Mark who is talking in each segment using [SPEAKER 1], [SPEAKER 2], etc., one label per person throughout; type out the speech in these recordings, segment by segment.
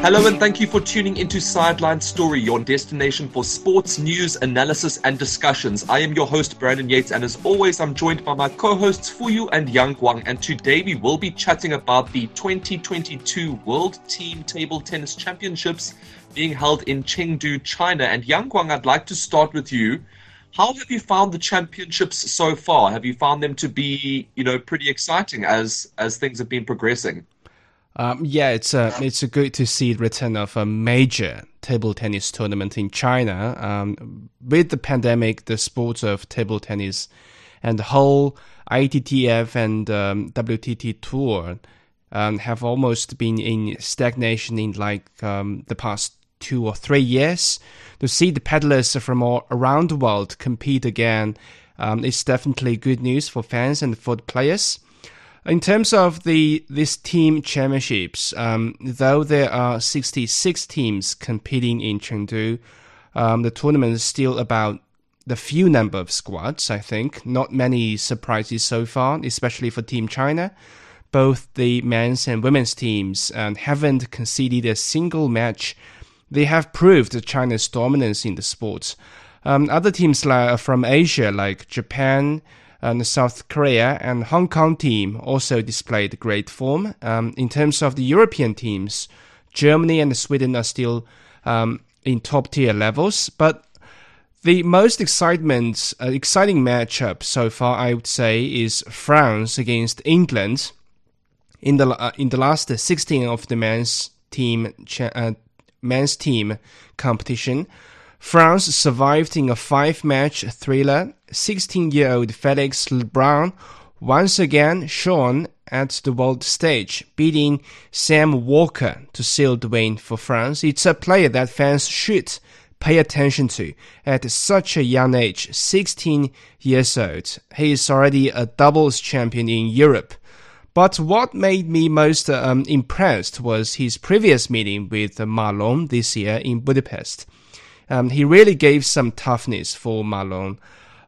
[SPEAKER 1] Hello and thank you for tuning into Sideline Story, your destination for sports news, analysis, and discussions. I am your host, Brandon Yates, and as always, I'm joined by my co-hosts Fuyu and Yang Guang. And today we will be chatting about the 2022 World Team Table Tennis Championships being held in Chengdu, China. And Yang Guang, I'd like to start with you. How have you found the championships so far? Have you found them to be, you know, pretty exciting as as things have been progressing?
[SPEAKER 2] Um, yeah, it's uh, it's good to see the return of a major table tennis tournament in China. Um, with the pandemic, the sports of table tennis and the whole ITTF and um, WTT tour um, have almost been in stagnation in like um, the past two or three years. To see the paddlers from all around the world compete again um, is definitely good news for fans and for the players. In terms of the this team championships, um, though there are 66 teams competing in Chengdu, um, the tournament is still about the few number of squads. I think not many surprises so far, especially for Team China. Both the men's and women's teams um, haven't conceded a single match. They have proved China's dominance in the sport. Um, other teams like, from Asia, like Japan, and South Korea and Hong Kong team also displayed great form. Um, in terms of the European teams, Germany and Sweden are still um, in top tier levels, but the most excitement, uh, exciting matchup so far, I would say, is France against England. In the uh, in the last 16 of the men's team uh, men's team competition, France survived in a five match thriller. 16 year old Felix Lebrun once again shone at the world stage, beating Sam Walker to seal the win for France. It's a player that fans should pay attention to at such a young age, 16 years old. He is already a doubles champion in Europe. But what made me most um, impressed was his previous meeting with Ma Long this year in Budapest. Um, he really gave some toughness for Ma Long.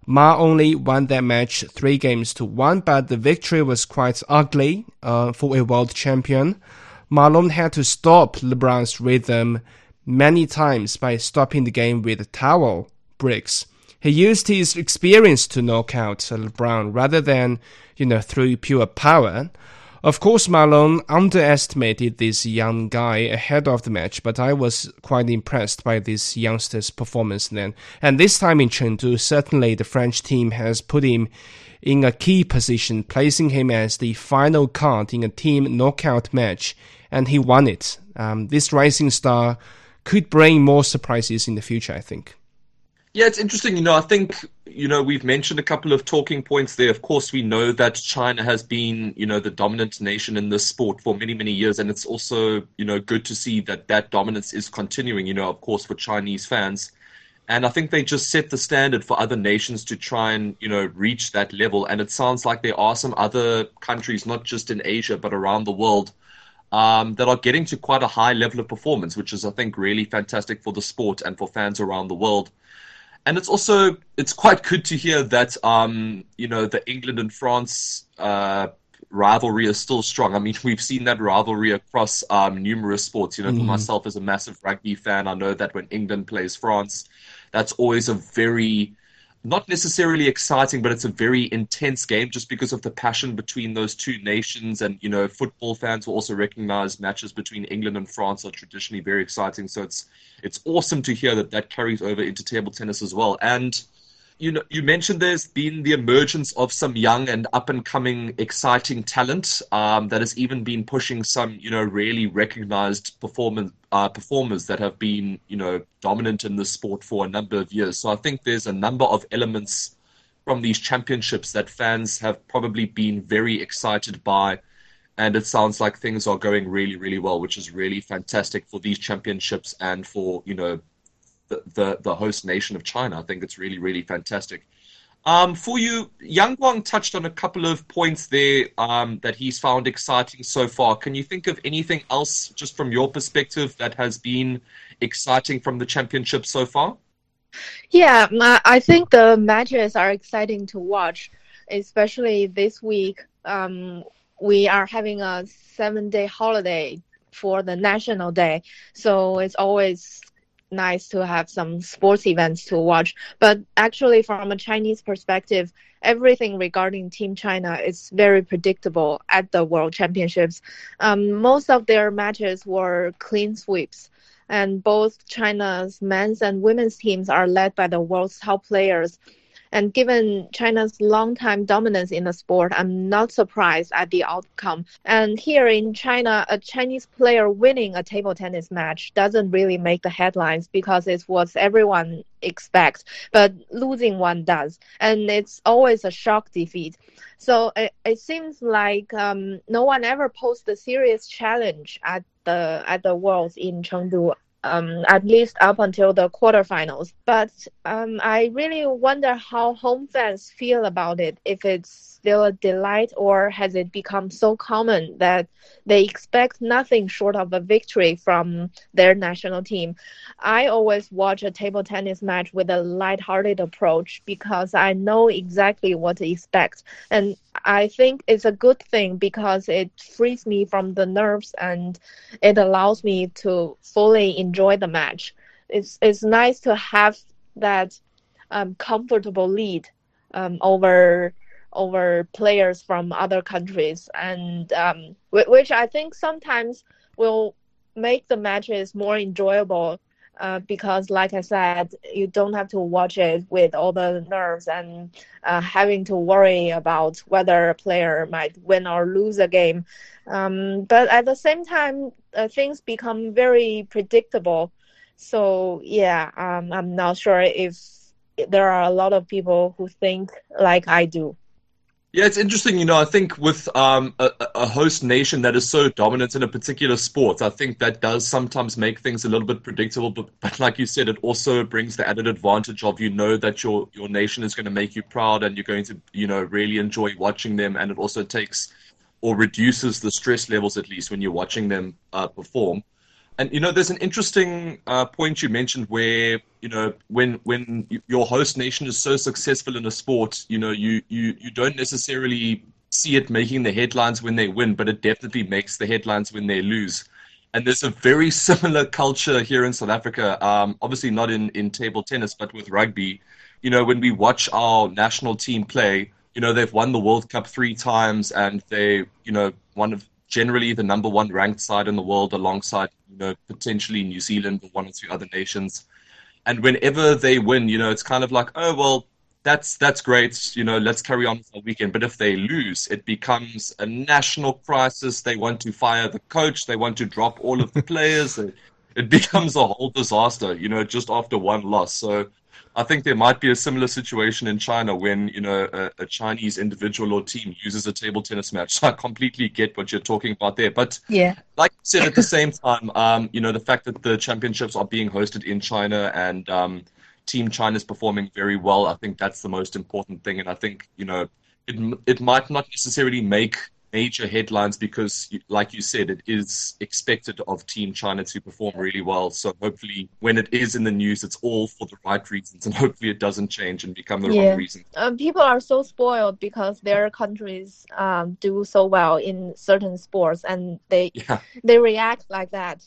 [SPEAKER 2] Ma only won that match three games to one, but the victory was quite ugly uh, for a world champion. Ma Long had to stop Lebrun's rhythm many times by stopping the game with towel breaks. He used his experience to knock out Lebrun rather than, you know, through pure power. Of course, Ma Long underestimated this young guy ahead of the match, but I was quite impressed by this youngster's performance then. And this time in Chengdu, certainly the French team has put him in a key position, placing him as the final card in a team knockout match, and he won it. Um, this rising star could bring more surprises in the future, I think.
[SPEAKER 1] Yeah, it's interesting. You know, I think, you know, we've mentioned a couple of talking points there. Of course, we know that China has been, you know, the dominant nation in this sport for many, many years. And it's also, you know, good to see that that dominance is continuing, you know, of course, for Chinese fans. And I think they just set the standard for other nations to try and, you know, reach that level. And it sounds like there are some other countries, not just in Asia, but around the world, um, that are getting to quite a high level of performance, which is, I think, really fantastic for the sport and for fans around the world and it's also it's quite good to hear that um, you know the England and France uh, rivalry is still strong. I mean, we've seen that rivalry across um, numerous sports. You know, mm. for myself as a massive rugby fan, I know that when England plays France, that's always a very not necessarily exciting, but it's a very intense game just because of the passion between those two nations. And, you know, football fans will also recognize matches between England and France are traditionally very exciting. So it's, it's awesome to hear that that carries over into table tennis as well. And, you know, you mentioned there's been the emergence of some young and up and coming exciting talent um, that has even been pushing some, you know, really recognized performance uh, performers that have been, you know, dominant in the sport for a number of years. So I think there's a number of elements from these championships that fans have probably been very excited by. And it sounds like things are going really, really well, which is really fantastic for these championships and for, you know, the, the, host nation of China. I think it's really, really fantastic. Um, Fuyu, Yang Guang touched on a couple of points there um, that he's found exciting so far. Can you think of anything else, just from your perspective, that has been exciting from the championship so far?
[SPEAKER 3] Yeah, I think the matches are exciting to watch, especially this week. um, we are having a seven day holiday for the national day. So it's always nice to have some sports events to watch. But actually, from a Chinese perspective, everything regarding Team China is very predictable at the World Championships. Um, most of their matches were clean sweeps. And both China's men's and women's teams are led by the world's top players. And given China's long-time dominance in the sport, I'm not surprised at the outcome. And here in China, a Chinese player winning a table tennis match doesn't really make the headlines because it's what everyone expects, but losing one does. And it's always a shock defeat. So it, it seems like um, no one ever posed a serious challenge at the at the Worlds in Chengdu um, at least up until the quarterfinals. But um, I really wonder how home fans feel about it. If it's still a delight, or has it become so common that they expect nothing short of a victory from their national team? I always watch a table tennis match with a light-hearted approach because I know exactly what to expect, and I think it's a good thing because it frees me from the nerves and it allows me to fully enjoy the match. It's it's nice to have that um, comfortable lead um, over over players from other countries, and um, which I think sometimes will make the matches more enjoyable uh, because, like I said, you don't have to watch it with all the nerves and uh, having to worry about whether a player might win or lose a game. Um, but at the same time, uh, things become very predictable. So yeah, um, I'm not sure if there are a lot of people who think like I do.
[SPEAKER 1] Yeah, it's interesting. You know, I think with um, a, a, host nation that is so dominant in a particular sport, I think that does sometimes make things a little bit predictable. But, but like you said, it also brings the added advantage of you know that your your nation is going to make you proud and you're going to you know really enjoy watching them. And it also takes or reduces the stress levels at least when you're watching them uh, perform. And you know, there's an interesting uh, point you mentioned where you know when when your host nation is so successful in a sport, you know, you you you don't necessarily see it making the headlines when they win, but it definitely makes the headlines when they lose. And there's a very similar culture here in South Africa. Um, obviously, not in in table tennis, but with rugby. You know, when we watch our national team play, you know, they've won the World Cup three times, and they, you know, one of generally the number one ranked side in the world alongside, you know, potentially New Zealand or one or two other nations. And whenever they win, you know, it's kind of like, oh well, that's that's great, you know, let's carry on for the weekend. But if they lose, it becomes a national crisis. They want to fire the coach, they want to drop all of the players. it becomes a whole disaster, you know, just after one loss. So I think there might be a similar situation in China when you know a, a, Chinese individual or team uses a table tennis match. So I completely get what you're talking about there. But
[SPEAKER 3] yeah,
[SPEAKER 1] like you said, at the same time, um, you know the fact that the championships are being hosted in China and um, Team China is performing very well. I think that's the most important thing. And I think you know it it might not necessarily make major headlines because, like you said, it is expected of Team China to perform really well. So hopefully, when it is in the news, it's all for the right reasons, and hopefully, it doesn't change and become the yeah. wrong reason.
[SPEAKER 3] Um, people are so spoiled because their countries um, do so well in certain sports, and they yeah. they react like that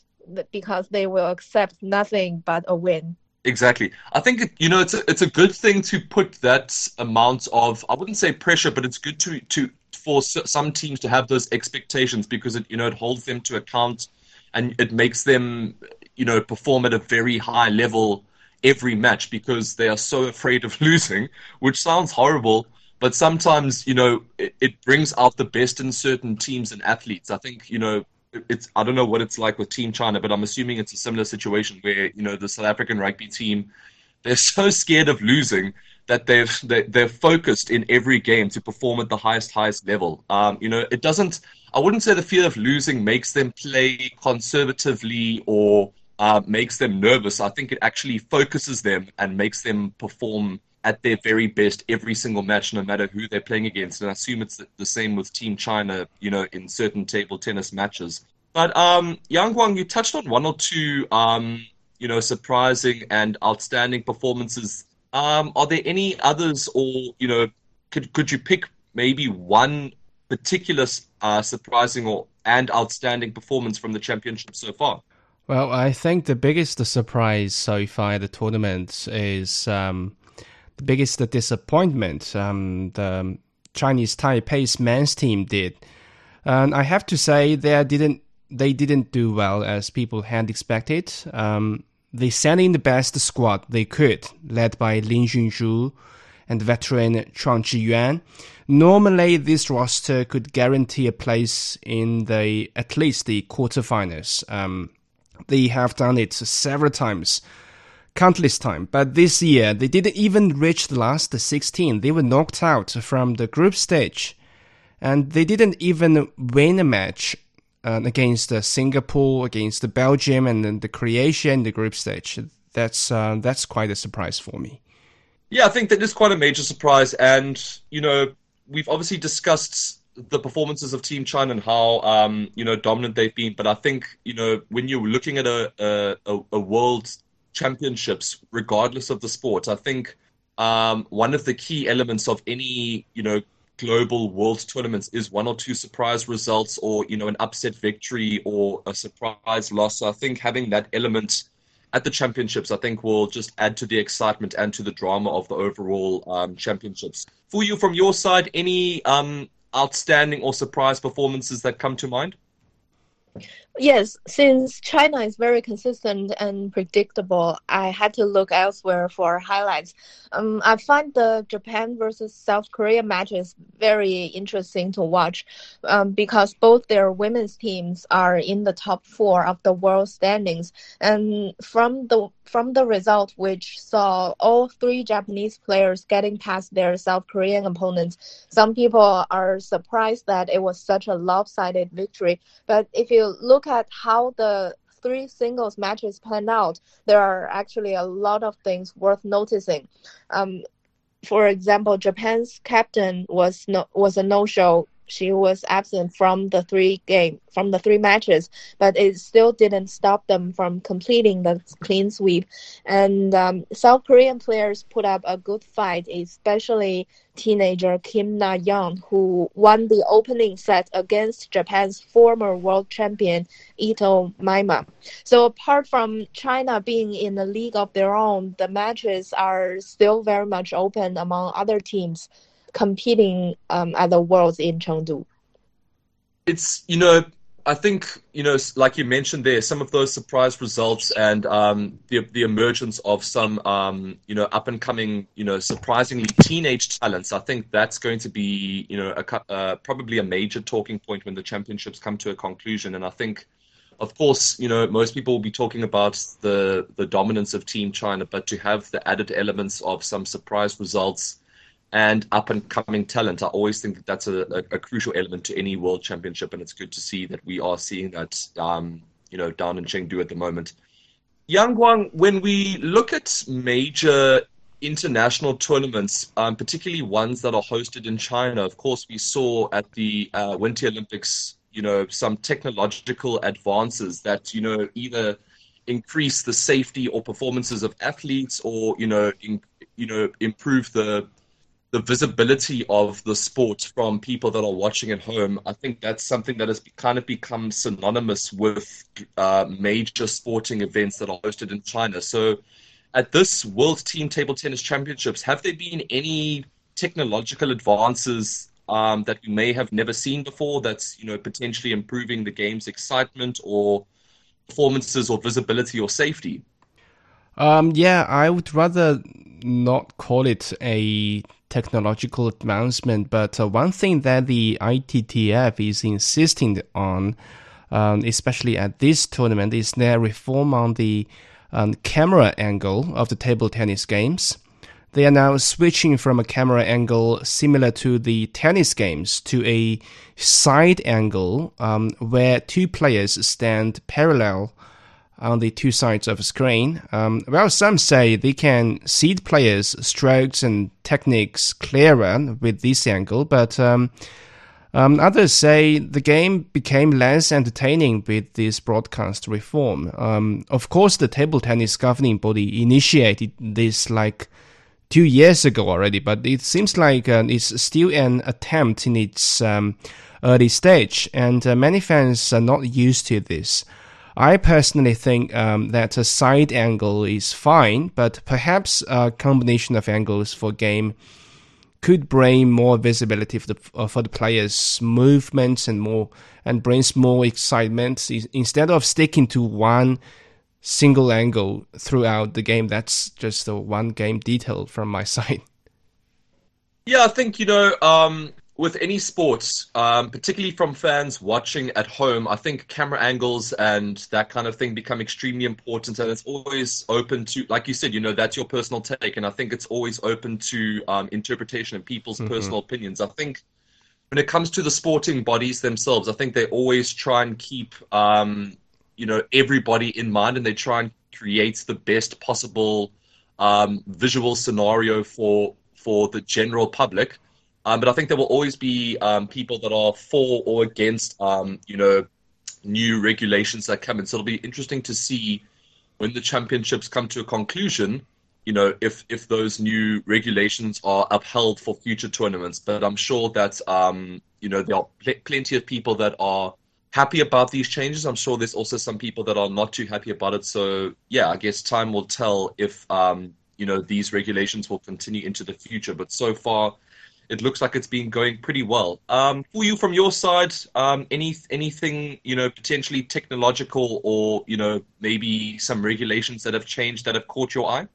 [SPEAKER 3] because they will accept nothing but a win.
[SPEAKER 1] Exactly. I think you know it's a, it's a good thing to put that amount of I wouldn't say pressure, but it's good to to for some teams to have those expectations because it you know it holds them to account and it makes them you know perform at a very high level every match because they are so afraid of losing, which sounds horrible, but sometimes you know it, it brings out the best in certain teams and athletes. I think you know it's I don't know what it's like with Team China, but I'm assuming it's a similar situation where you know the South African rugby team they're so scared of losing that they've they, have they are focused in every game to perform at the highest highest level. Um, you know, it doesn't. I wouldn't say the fear of losing makes them play conservatively or uh, makes them nervous. I think it actually focuses them and makes them perform at their very best every single match, no matter who they're playing against. And I assume it's the same with Team China, you know, in certain table tennis matches. But um, Yang Guang, you touched on one or two, um, you know, surprising and outstanding performances. Um, are there any others, or you know, could could you pick maybe one particular uh, surprising or and outstanding performance from the championship so far?
[SPEAKER 2] Well, I think the biggest surprise so far the tournament is um, the biggest disappointment um, the Chinese Taipei's men's team did. And I have to say they didn't they didn't do well as people had expected. Um, they sent in the best squad they could, led by Lin Junzhu and veteran Chuang Zhiyuan. Normally, this roster could guarantee a place in the at least the quarterfinals. Um, they have done it several times, countless times. But this year, they didn't even reach the last 16. They were knocked out from the group stage, and they didn't even win a match uh, against uh, Singapore, against Belgium, and then the Croatia in the group stage. That's uh, that's quite a surprise for me.
[SPEAKER 1] Yeah, I think that is quite a major surprise, and you know we've obviously discussed the performances of Team China and how um, you know dominant they've been. But I think you know when you're looking at a a, a world championships, regardless of the sport, I think um, one of the key elements of any you know global world tournaments is one or two surprise results or you know an upset victory or a surprise loss. So I think having that element at the championships, I think will just add to the excitement and to the drama of the overall um, championships. Fuyu, from your side, any um, outstanding or surprise performances that come to mind?
[SPEAKER 3] Yes, since China is very consistent and predictable, I had to look elsewhere for highlights. Um, I find the Japan versus South Korea matches very interesting to watch um, because both their women's teams are in the top four of the world standings. And from the from the result, which saw all three Japanese players getting past their South Korean opponents, some people are surprised that it was such a lopsided victory. But if you look look at how the three singles matches pan out, there are actually a lot of things worth noticing. Um, for example, Japan's captain was no, was a no-show she was absent from the three game from the three matches, but it still didn't stop them from completing the clean sweep. And um, South Korean players put up a good fight, especially teenager Kim Na Young, who won the opening set against Japan's former world champion Ito Mima. So apart from China being in a league of their own, the matches are still very much open among other teams competing um, at the Worlds in Chengdu?
[SPEAKER 1] It's you know I think you know like you mentioned there some of those surprise results and um, the the emergence of some um, you know up and coming you know surprisingly teenage talents. I think that's going to be you know a, uh, probably a major talking point when the championships come to a conclusion. And I think. Of course, you know most people will be talking about the the dominance of Team China, but to have the added elements of some surprise results, and up and coming talent. I always think that that's a, a, a, crucial element to any world championship, and it's good to see that we are seeing that, um, you know, down in Chengdu at the moment. Yang Guang, when we look at major international tournaments, um, particularly ones that are hosted in China, of course, we saw at the uh, Winter Olympics, you know, some technological advances that, you know, either increase the safety or performances of athletes or, you know, in, you know, improve the the visibility of the sport from people that are watching at home, I think that's something that has kind of become synonymous with uh, major sporting events that are hosted in China. So, at this World Team Table Tennis Championships, have there been any technological advances um, that we may have never seen before? That's you know potentially improving the game's excitement or performances or visibility or safety.
[SPEAKER 2] Um, yeah, I would rather not call it a technological advancement, but uh, one thing that the ITTF is insisting on, um, especially at this tournament, is their reform on the um, camera angle of the table tennis games. They are now switching from a camera angle similar to the tennis games to a side angle um, where two players stand parallel on the two sides of a screen. Um, well, some say they can see the players' strokes and techniques clearer with this angle, but um, um, others say the game became less entertaining with this broadcast reform. Um, of course, the table tennis governing body initiated this like two years ago already, but it seems like uh, it's still an attempt in its um, early stage, and uh, many fans are not used to this. I personally think um, that a side angle is fine, but perhaps a combination of angles for game could bring more visibility for the uh, for the players' movements and more and brings more excitement instead of sticking to one single angle throughout the game. That's just a one game detail from my side.
[SPEAKER 1] Yeah, I think you know um, with any sports, um, particularly from fans watching at home, I think camera angles and that kind of thing become extremely important, and it's always open to, like you said, you know, that's your personal take, and I think it's always open to um, interpretation and people's mm-hmm. personal opinions. I think when it comes to the sporting bodies themselves, I think they always try and keep, um, you know, everybody in mind, and they try and create the best possible um, visual scenario for for the general public. Um, but I think there will always be um, people that are for or against, um, you know, new regulations that come in. So it'll be interesting to see when the championships come to a conclusion. You know, if if those new regulations are upheld for future tournaments. But I'm sure that um, you know there are pl- plenty of people that are happy about these changes. I'm sure there's also some people that are not too happy about it. So yeah, I guess time will tell if um, you know these regulations will continue into the future. But so far it looks like it's been going pretty well. Um, Fuyu, from your side, um, any anything you know potentially technological or you know maybe some regulations that have changed that have caught your eye?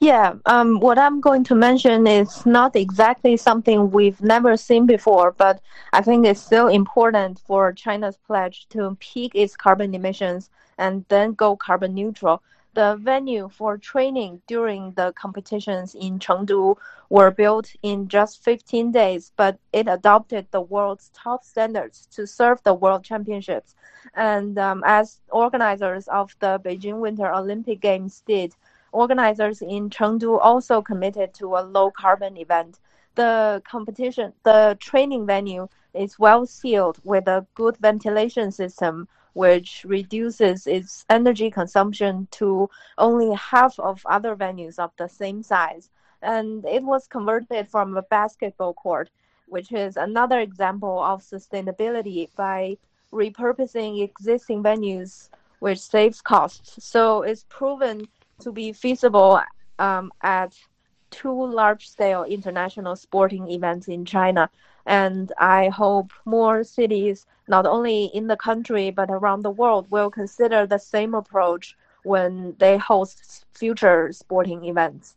[SPEAKER 3] Yeah, um, what I'm going to mention is not exactly something we've never seen before, but I think it's still important for China's pledge to peak its carbon emissions and then go carbon neutral the venue for training during the competitions in Chengdu were built in just 15 days, but it adopted the world's top standards to serve the World Championships. And um, as organizers of the Beijing Winter Olympic Games did, organizers in Chengdu also committed to a low carbon event. The competition, the training venue is well sealed with a good ventilation system which reduces its energy consumption to only half of other venues of the same size. And it was converted from a basketball court, which is another example of sustainability by repurposing existing venues, which saves costs. So it's proven to be feasible um, at two large scale international sporting events in China. And I hope more cities, not only in the country but around the world, will consider the same approach when they host future sporting events.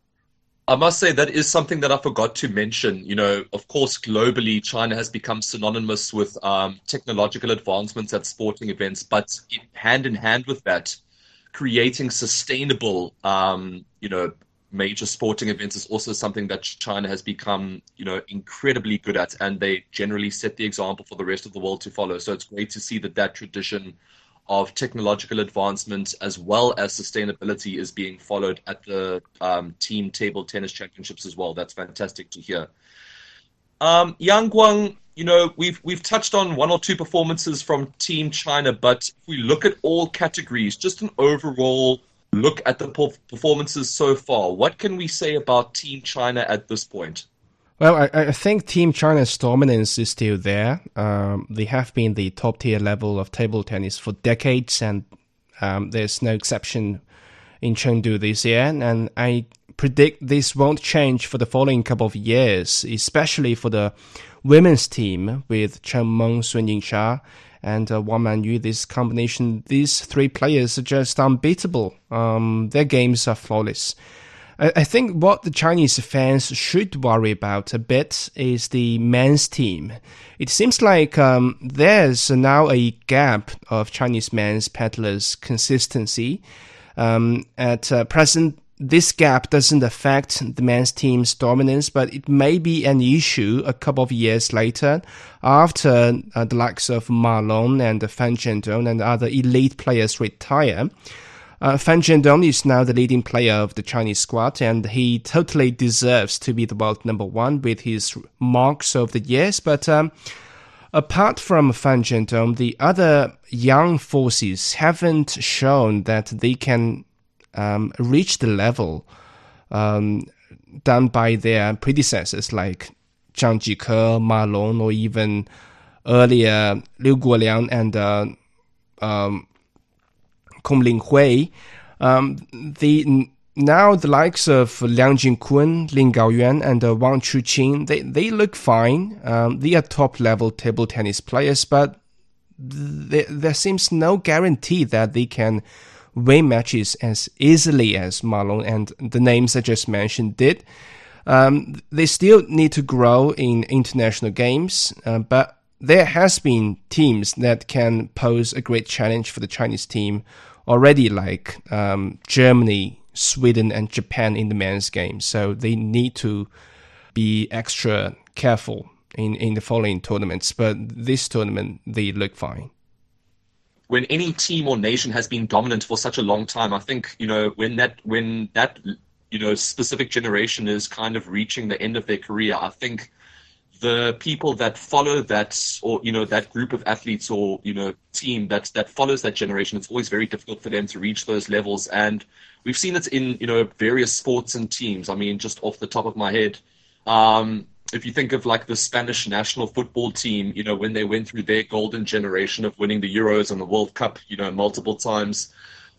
[SPEAKER 1] I must say that is something that I forgot to mention. You know, of course, globally, China has become synonymous with um, technological advancements at sporting events, but hand in hand with that, creating sustainable, um, you know, major sporting events is also something that China has become, you know, incredibly good at, and they generally set the example for the rest of the world to follow. So it's great to see that that tradition of technological advancement as well as sustainability is being followed at the um, team table tennis championships as well. That's fantastic to hear. Um, Yang Guang, you know, we've we've touched on one or two performances from Team China, but if we look at all categories, just an overall look at the performances so far, what can we say about Team China at this point?
[SPEAKER 2] Well, I, I think Team China's dominance is still there. Um, they have been the top tier level of table tennis for decades, and um, there's no exception in Chengdu this year. And I predict this won't change for the following couple of years, especially for the women's team with Chen Meng, Sun Yingsha, and uh, Wang Manyu. This combination, these three players are just unbeatable. Um, their games are flawless. I, I think what the Chinese fans should worry about a bit is the men's team. It seems like um, there's now a gap of Chinese men's paddlers' consistency. Um, at uh, present, this gap doesn't affect the men's team's dominance, but it may be an issue a couple of years later after uh, the likes of Ma Long and Fan Zhendong and other elite players retire. Uh, Fan Zhendong is now the leading player of the Chinese squad, and he totally deserves to be the world number one with his marks over the years. But um, apart from Fan Zhendong, the other young forces haven't shown that they can um, reach the level um, done by their predecessors like Zhang Jike, Ma Long, or even earlier Liu Guoliang and uh, um, Kong Linghui. Um, the now the likes of Liang Jingkun, Lin Gaoyuan, and uh, Wang Chuqin, they, they look fine. Um, they are top level table tennis players, but th- there seems no guarantee that they can win matches as easily as Ma Long and the names I just mentioned did. Um, they still need to grow in international games, uh, but there has been teams that can pose a great challenge for the Chinese team already, like um, Germany, Sweden, and Japan in the men's game. So they need to be extra careful in, in the following tournaments. But this tournament, they look fine.
[SPEAKER 1] When any team or nation has been dominant for such a long time, I think you know when that when that you know specific generation is kind of reaching the end of their career, I think the people that follow that or you know that group of athletes or you know team that that follows that generation it's always very difficult for them to reach those levels. And we've seen it in you know various sports and teams. I mean just off the top of my head um, if you think of like the spanish national football team you know when they went through their golden generation of winning the euros and the world cup you know multiple times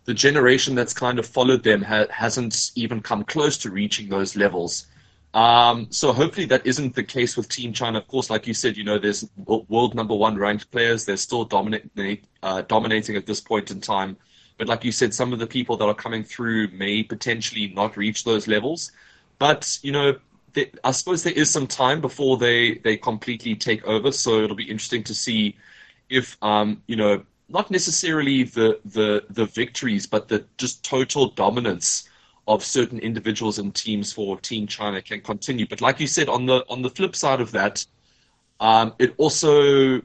[SPEAKER 1] the generation that's kind of followed them ha- hasn't even come close to reaching those levels um, so hopefully that isn't the case with Team China. Of course, like you said, you know, there's world number one ranked players. They're still dominate, uh, dominating at this point in time. But like you said, some of the people that are coming through may potentially not reach those levels. But you know, they, I suppose there is some time before they they completely take over. So it'll be interesting to see if um, you know not necessarily the the the victories, but the just total dominance of certain individuals and teams for Team China can continue. But like you said, on the on the flip side of that, um, it also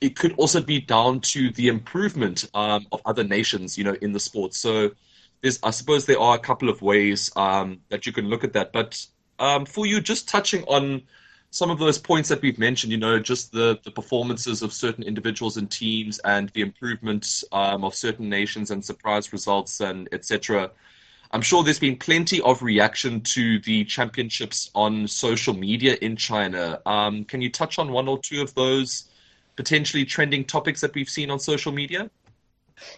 [SPEAKER 1] it could also be down to the improvement um, of other nations, you know, in the sport. So there's, I suppose, there are a couple of ways um, that you can look at that. But um, Fuyu, just touching on some of those points that we've mentioned, you know, just the, the performances of certain individuals and teams and the improvement um, of certain nations and surprise results and etc. I'm sure there's been plenty of reaction to the championships on social media in China. Um, can you touch on one or two of those potentially trending topics that we've seen on social media?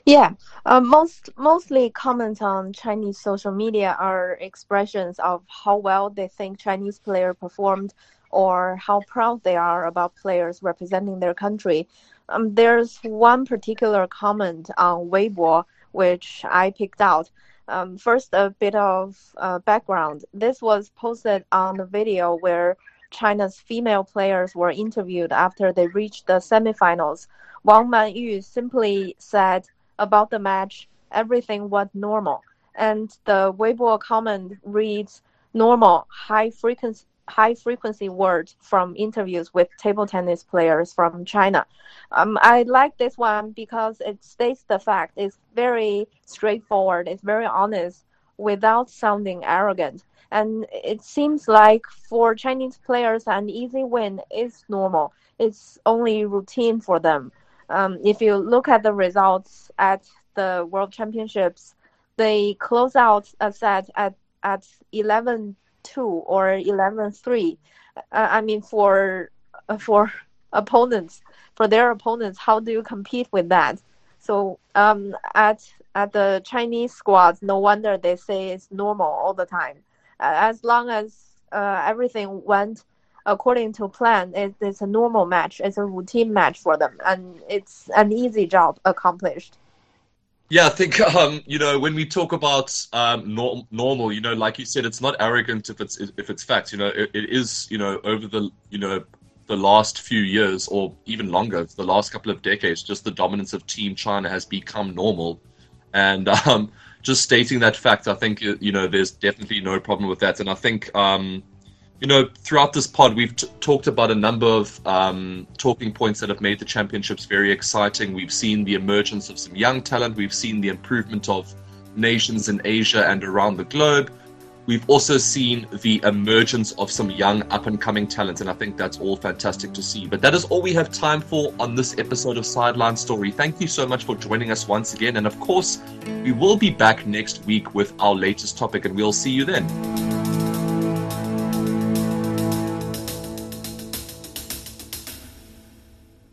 [SPEAKER 3] Yeah, uh, most mostly comments on Chinese social media are expressions of how well they think Chinese player performed or how proud they are about players representing their country. Um, there's one particular comment on Weibo which I picked out. Um, first, a bit of uh, background. This was posted on the video where China's female players were interviewed after they reached the semifinals. Wang Manyu simply said about the match, everything went normal. And the Weibo comment reads, normal, high frequency, high frequency words from interviews with table tennis players from China. Um, I like this one because it states the fact. It's very straightforward. It's very honest without sounding arrogant. And it seems like for Chinese players, an easy win is normal. It's only routine for them. Um, if you look at the results at the World Championships, they close out a set at at 11 two or 11 3 uh, i mean for uh, for opponents for their opponents how do you compete with that? So um, at at the chinese squads no wonder they say it's normal all the time. Uh, as long as uh, everything went according to plan it, it's a normal match it's a routine match for them and it's an easy job accomplished
[SPEAKER 1] yeah, I think um, you know when we talk about um, norm, normal, you know, like you said, it's not arrogant if it's if it's facts. You know, it, it is you know over the you know the last few years or even longer, the last couple of decades, just the dominance of Team China has become normal, and um, just stating that fact, I think you know there's definitely no problem with that, and I think um, you know, throughout this pod, we've t- talked about a number of um, talking points that have made the championships very exciting. We've seen the emergence of some young talent. We've seen the improvement of nations in Asia and around the globe. We've also seen the emergence of some young up and coming talent, and I think that's all fantastic to see. But that is all we have time for on this episode of Sideline Story. Thank you so much for joining us once again, and of course, we will be back next week with our latest topic, and we'll see you then.